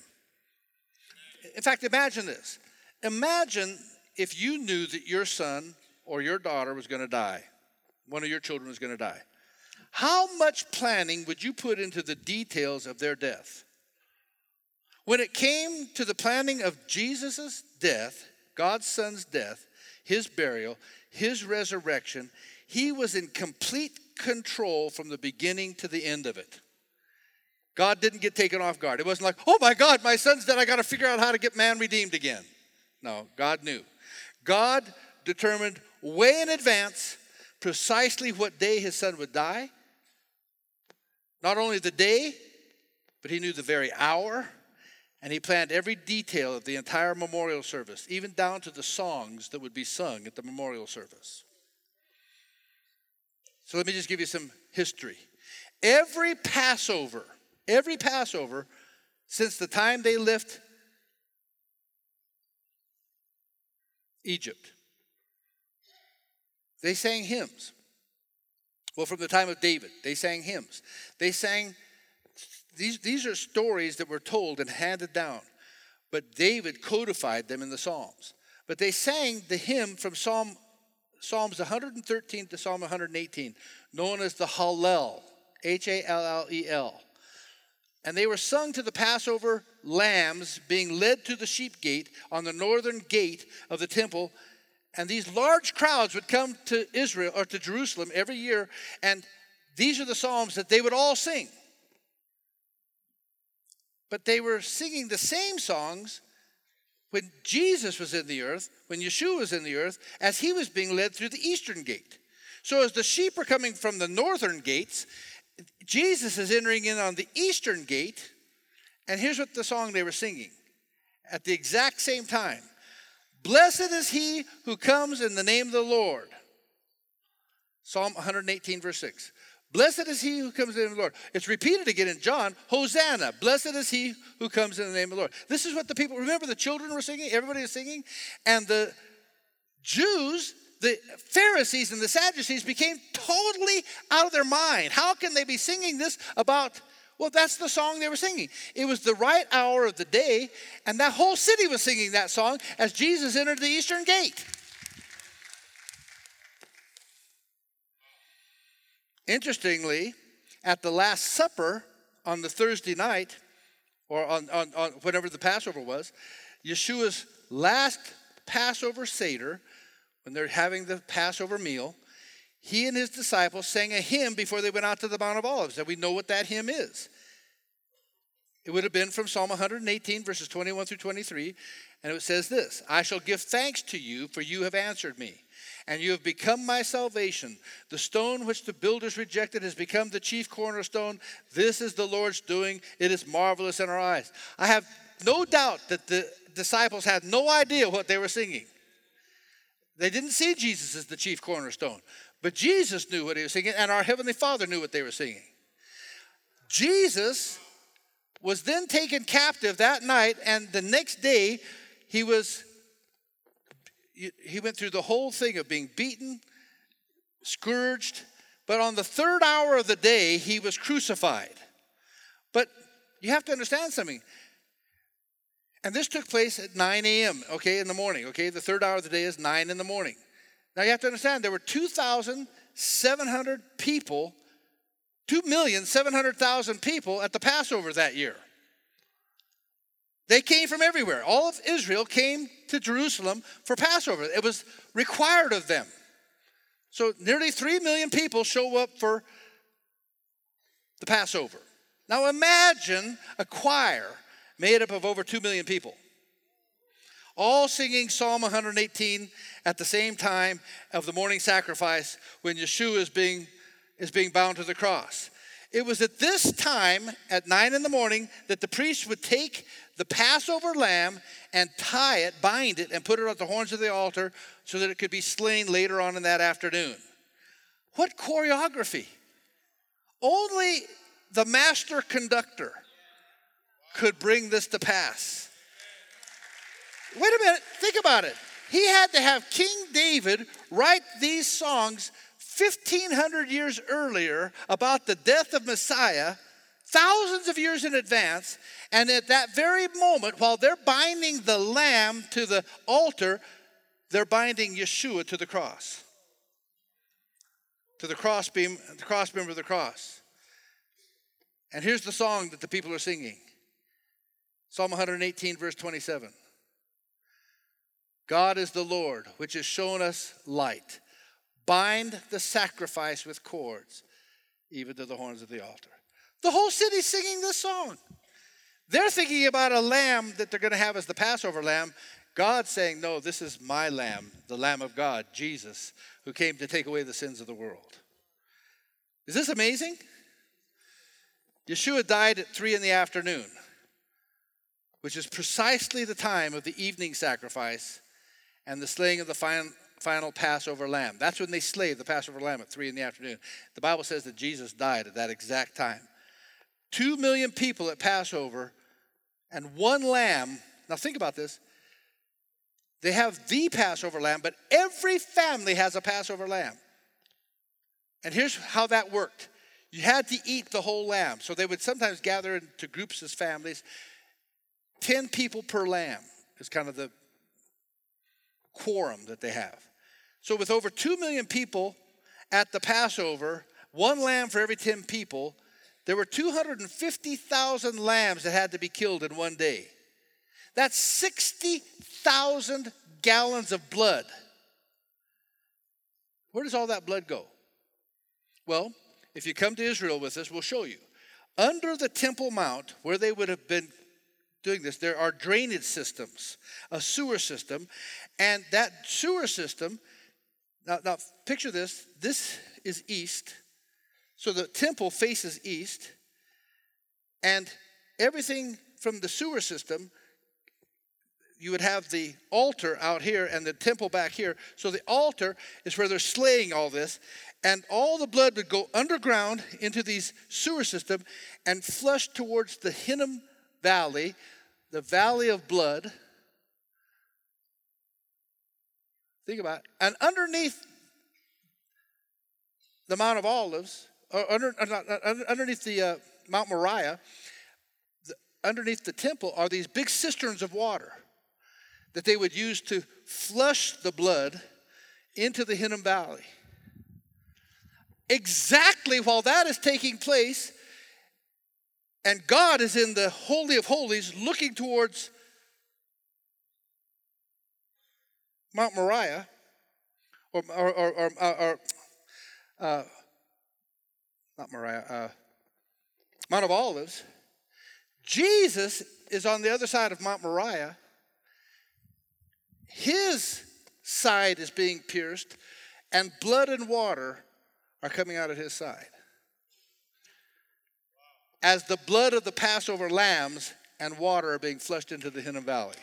In fact, imagine this. Imagine if you knew that your son or your daughter was going to die, one of your children was going to die. How much planning would you put into the details of their death? When it came to the planning of Jesus' death, God's son's death, his burial, his resurrection, he was in complete control from the beginning to the end of it. God didn't get taken off guard. It wasn't like, oh my God, my son's dead. I got to figure out how to get man redeemed again. No, God knew. God determined way in advance precisely what day his son would die not only the day, but he knew the very hour, and he planned every detail of the entire memorial service, even down to the songs that would be sung at the memorial service. So let me just give you some history. Every Passover, every Passover, since the time they left Egypt, they sang hymns. Well, from the time of David, they sang hymns. They sang, these, these are stories that were told and handed down, but David codified them in the Psalms. But they sang the hymn from Psalm, Psalms 113 to Psalm 118, known as the Hallel, H A L L E L. And they were sung to the Passover lambs being led to the sheep gate on the northern gate of the temple and these large crowds would come to Israel or to Jerusalem every year, and these are the Psalms that they would all sing. But they were singing the same songs when Jesus was in the earth, when Yeshua was in the earth, as he was being led through the eastern gate. So as the sheep are coming from the northern gates, Jesus is entering in on the eastern gate, and here's what the song they were singing at the exact same time. Blessed is he who comes in the name of the Lord. Psalm 118, verse 6. Blessed is he who comes in the name of the Lord. It's repeated again in John. Hosanna. Blessed is he who comes in the name of the Lord. This is what the people, remember the children were singing? Everybody was singing? And the Jews, the Pharisees and the Sadducees became totally out of their mind. How can they be singing this about well, that's the song they were singing. It was the right hour of the day, and that whole city was singing that song as Jesus entered the eastern gate. Interestingly, at the Last Supper on the Thursday night, or on, on, on whenever the Passover was, Yeshua's last Passover Seder, when they're having the Passover meal, he and his disciples sang a hymn before they went out to the Mount of Olives, and we know what that hymn is. It would have been from Psalm 118, verses 21 through 23, and it says this I shall give thanks to you, for you have answered me, and you have become my salvation. The stone which the builders rejected has become the chief cornerstone. This is the Lord's doing, it is marvelous in our eyes. I have no doubt that the disciples had no idea what they were singing. They didn't see Jesus as the chief cornerstone. But Jesus knew what he was singing, and our Heavenly Father knew what they were singing. Jesus was then taken captive that night, and the next day he was he went through the whole thing of being beaten, scourged, but on the third hour of the day he was crucified. But you have to understand something. And this took place at 9 a.m., okay, in the morning, okay? The third hour of the day is 9 in the morning. Now you have to understand there were 2,700 people, 2,700,000 people at the Passover that year. They came from everywhere. All of Israel came to Jerusalem for Passover. It was required of them. So nearly 3 million people show up for the Passover. Now imagine a choir made up of over 2 million people all singing Psalm 118 at the same time of the morning sacrifice when Yeshua is being, is being bound to the cross. It was at this time, at nine in the morning, that the priest would take the Passover lamb and tie it, bind it, and put it on the horns of the altar so that it could be slain later on in that afternoon. What choreography! Only the master conductor could bring this to pass. Wait a minute, think about it. He had to have King David write these songs 1500 years earlier about the death of Messiah, thousands of years in advance, and at that very moment, while they're binding the lamb to the altar, they're binding Yeshua to the cross. To the crossbeam, the crossbeam of the cross. And here's the song that the people are singing Psalm 118, verse 27. God is the Lord, which has shown us light. Bind the sacrifice with cords, even to the horns of the altar. The whole city's singing this song. They're thinking about a lamb that they're going to have as the Passover lamb. God's saying, No, this is my lamb, the Lamb of God, Jesus, who came to take away the sins of the world. Is this amazing? Yeshua died at three in the afternoon, which is precisely the time of the evening sacrifice and the slaying of the final Passover lamb. That's when they slayed the Passover lamb at 3 in the afternoon. The Bible says that Jesus died at that exact time. Two million people at Passover and one lamb. Now, think about this. They have the Passover lamb, but every family has a Passover lamb. And here's how that worked you had to eat the whole lamb. So they would sometimes gather into groups as families. 10 people per lamb is kind of the quorum that they have. So, with over 2 million people at the Passover, one lamb for every 10 people, there were 250,000 lambs that had to be killed in one day. That's 60,000 gallons of blood. Where does all that blood go? Well, if you come to Israel with us, we'll show you. Under the Temple Mount, where they would have been doing this, there are drainage systems, a sewer system, and that sewer system, now, now picture this this is east, so the temple faces east, and everything from the sewer system you would have the altar out here and the temple back here. So the altar is where they're slaying all this, and all the blood would go underground into these sewer system and flush towards the Hinnom Valley, the Valley of Blood. Think about it. And underneath the Mount of Olives, under, uh, underneath the uh, Mount Moriah, underneath the temple are these big cisterns of water that they would use to flush the blood into the Hinnom Valley. Exactly while that is taking place, and God is in the Holy of Holies looking towards Mount Moriah, or, or, or, or, or uh, not Moriah, uh, Mount of Olives. Jesus is on the other side of Mount Moriah his side is being pierced, and blood and water are coming out of his side. As the blood of the Passover lambs and water are being flushed into the Hinnom Valley.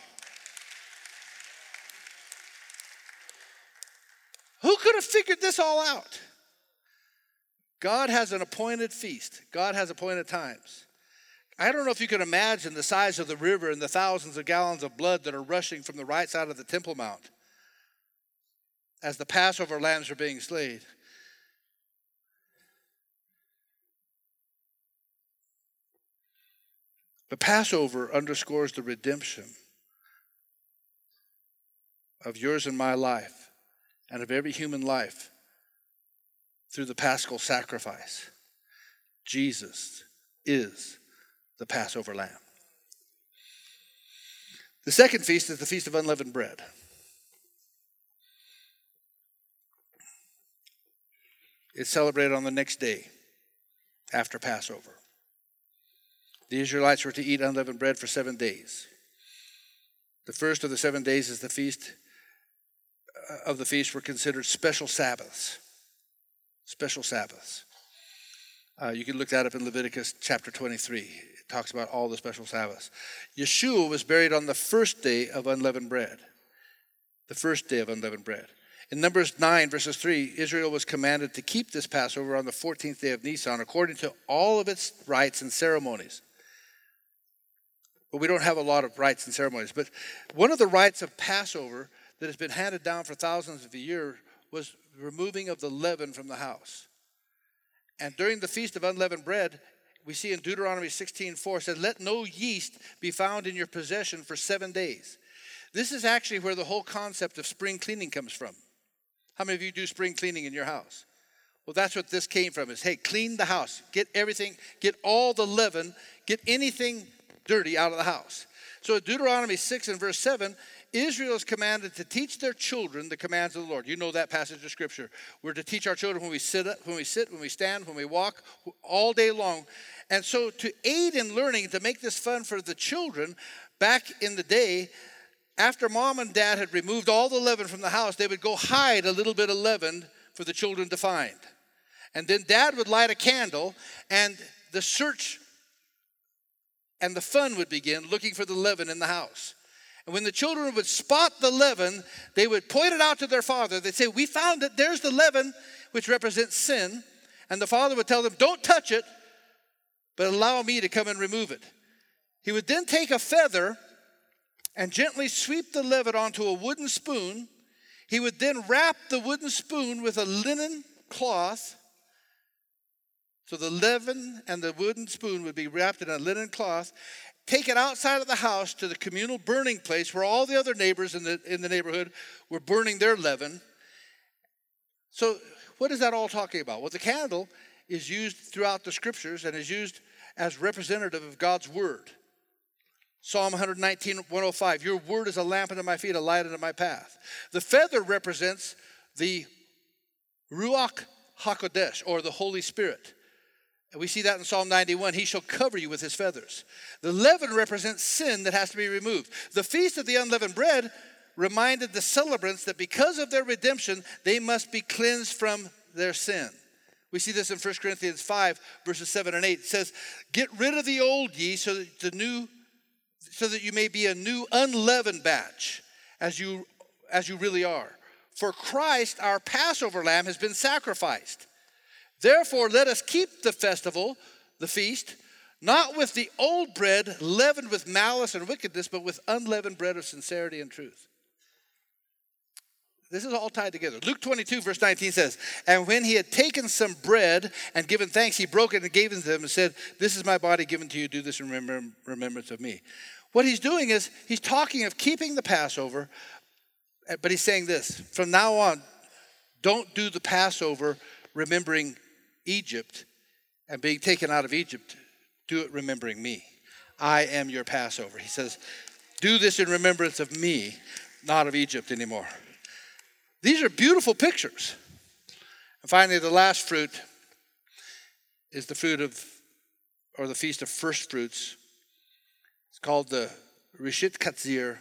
Who could have figured this all out? God has an appointed feast, God has appointed times. I don't know if you can imagine the size of the river and the thousands of gallons of blood that are rushing from the right side of the Temple Mount as the Passover lambs are being slain. The Passover underscores the redemption of yours and my life and of every human life through the paschal sacrifice. Jesus is the Passover lamb. The second feast is the Feast of Unleavened Bread. It's celebrated on the next day after Passover. The Israelites were to eat unleavened bread for seven days. The first of the seven days is the feast uh, of the feast were considered special Sabbaths. Special Sabbaths. Uh, you can look that up in Leviticus chapter 23 It talks about all the special Sabbaths. Yeshua was buried on the first day of unleavened bread. The first day of unleavened bread. In Numbers 9, verses 3, Israel was commanded to keep this Passover on the 14th day of Nisan according to all of its rites and ceremonies. But we don't have a lot of rites and ceremonies. But one of the rites of Passover that has been handed down for thousands of years was removing of the leaven from the house. And during the Feast of Unleavened Bread, we see in Deuteronomy 16 4 said, Let no yeast be found in your possession for seven days. This is actually where the whole concept of spring cleaning comes from. How many of you do spring cleaning in your house? Well, that's what this came from is hey, clean the house. Get everything, get all the leaven, get anything dirty out of the house. So Deuteronomy 6 and verse 7, Israel is commanded to teach their children the commands of the Lord. You know that passage of scripture. We're to teach our children when we sit, up, when we sit, when we stand, when we walk, all day long. And so, to aid in learning, to make this fun for the children, back in the day, after mom and dad had removed all the leaven from the house, they would go hide a little bit of leaven for the children to find. And then dad would light a candle, and the search and the fun would begin looking for the leaven in the house. And when the children would spot the leaven, they would point it out to their father. They'd say, We found it. There's the leaven, which represents sin. And the father would tell them, Don't touch it, but allow me to come and remove it. He would then take a feather and gently sweep the leaven onto a wooden spoon. He would then wrap the wooden spoon with a linen cloth. So the leaven and the wooden spoon would be wrapped in a linen cloth, take it outside of the house to the communal burning place where all the other neighbors in the, in the neighborhood were burning their leaven. So, what is that all talking about? Well, the candle is used throughout the scriptures and is used as representative of God's word. Psalm 119, 105, Your word is a lamp unto my feet, a light unto my path. The feather represents the Ruach HaKodesh, or the Holy Spirit. And we see that in Psalm 91. He shall cover you with his feathers. The leaven represents sin that has to be removed. The feast of the unleavened bread reminded the celebrants that because of their redemption, they must be cleansed from their sin. We see this in 1 Corinthians 5, verses 7 and 8. It says, Get rid of the old ye so that the new so that you may be a new unleavened batch as you as you really are. For Christ, our Passover lamb, has been sacrificed. Therefore, let us keep the festival, the feast, not with the old bread leavened with malice and wickedness, but with unleavened bread of sincerity and truth. This is all tied together. Luke 22, verse 19 says, And when he had taken some bread and given thanks, he broke it and gave it to them and said, This is my body given to you. Do this in remembrance of me. What he's doing is he's talking of keeping the Passover, eh, but he's saying this from now on, don't do the Passover remembering Egypt and being taken out of Egypt, do it remembering me. I am your Passover. He says, Do this in remembrance of me, not of Egypt anymore. These are beautiful pictures. And finally, the last fruit is the fruit of, or the feast of first fruits. It's called the Rishit Katzir.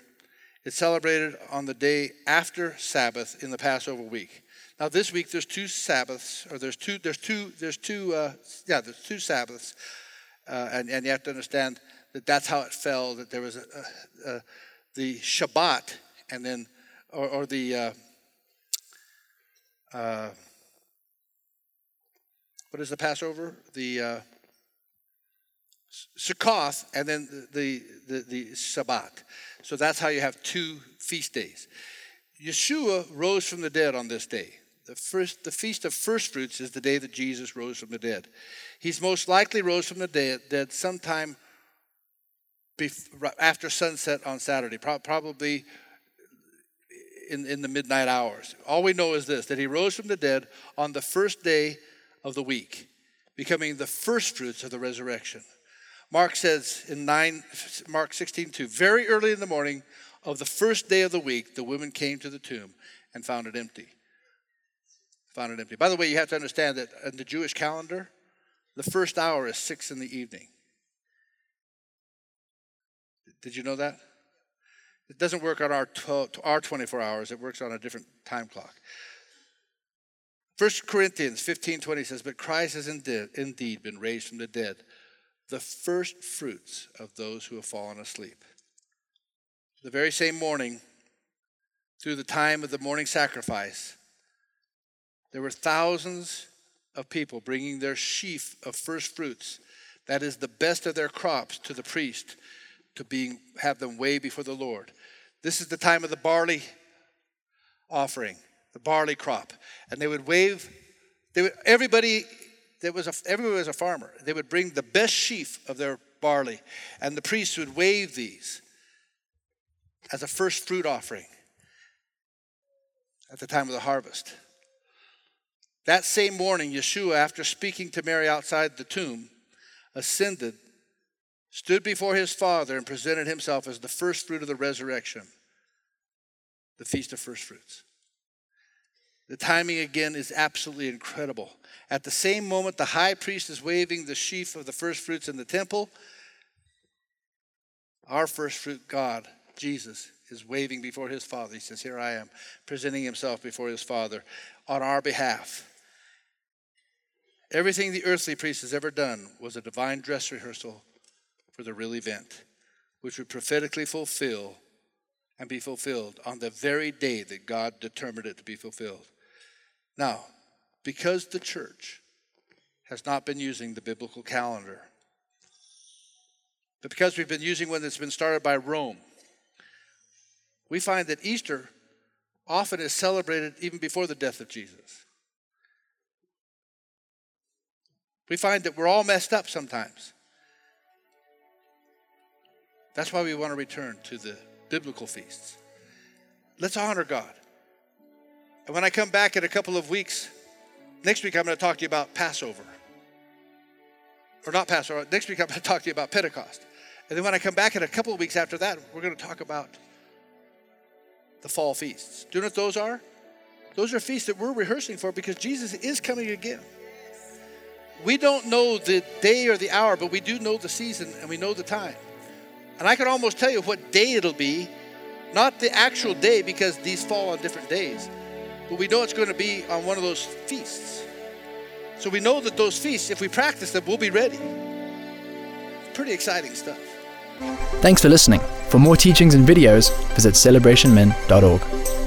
It's celebrated on the day after Sabbath in the Passover week. Now this week there's two Sabbaths, or there's two, there's two, there's two, uh, yeah, there's two Sabbaths, uh, and and you have to understand that that's how it fell. That there was a, a, a the Shabbat, and then or, or the uh, uh, what is the Passover? The uh, Sukkoth, and then the, the, the Shabbat. So that's how you have two feast days. Yeshua rose from the dead on this day. The, first, the Feast of First Fruits is the day that Jesus rose from the dead. He's most likely rose from the dead, dead sometime before, after sunset on Saturday, pro- probably in, in the midnight hours. All we know is this that he rose from the dead on the first day of the week, becoming the first fruits of the resurrection. Mark says in 9, Mark 16, 2, very early in the morning of the first day of the week, the women came to the tomb and found it empty found it empty. By the way, you have to understand that in the Jewish calendar, the first hour is six in the evening. Did you know that? It doesn't work on our, 12, our 24 hours, it works on a different time clock. 1 Corinthians 15 20 says, But Christ has indeed been raised from the dead, the first fruits of those who have fallen asleep. The very same morning, through the time of the morning sacrifice, there were thousands of people bringing their sheaf of first fruits, that is the best of their crops, to the priest to being, have them weigh before the Lord. This is the time of the barley offering, the barley crop. And they would wave, they would, everybody that was a, everybody was a farmer. They would bring the best sheaf of their barley, and the priests would wave these as a first fruit offering at the time of the harvest. That same morning, Yeshua, after speaking to Mary outside the tomb, ascended, stood before his Father, and presented himself as the first fruit of the resurrection, the Feast of First Fruits. The timing again is absolutely incredible. At the same moment, the high priest is waving the sheaf of the first fruits in the temple. Our first fruit, God, Jesus, is waving before his Father. He says, Here I am, presenting himself before his Father on our behalf. Everything the earthly priest has ever done was a divine dress rehearsal for the real event, which would prophetically fulfill and be fulfilled on the very day that God determined it to be fulfilled. Now, because the church has not been using the biblical calendar, but because we've been using one that's been started by Rome, we find that Easter often is celebrated even before the death of Jesus. We find that we're all messed up sometimes. That's why we want to return to the biblical feasts. Let's honor God. And when I come back in a couple of weeks, next week I'm going to talk to you about Passover. Or not Passover, next week I'm going to talk to you about Pentecost. And then when I come back in a couple of weeks after that, we're going to talk about the fall feasts. Do you know what those are? Those are feasts that we're rehearsing for because Jesus is coming again. We don't know the day or the hour, but we do know the season and we know the time. And I can almost tell you what day it'll be, not the actual day because these fall on different days, but we know it's going to be on one of those feasts. So we know that those feasts, if we practice them, we'll be ready. Pretty exciting stuff. Thanks for listening. For more teachings and videos, visit celebrationmen.org.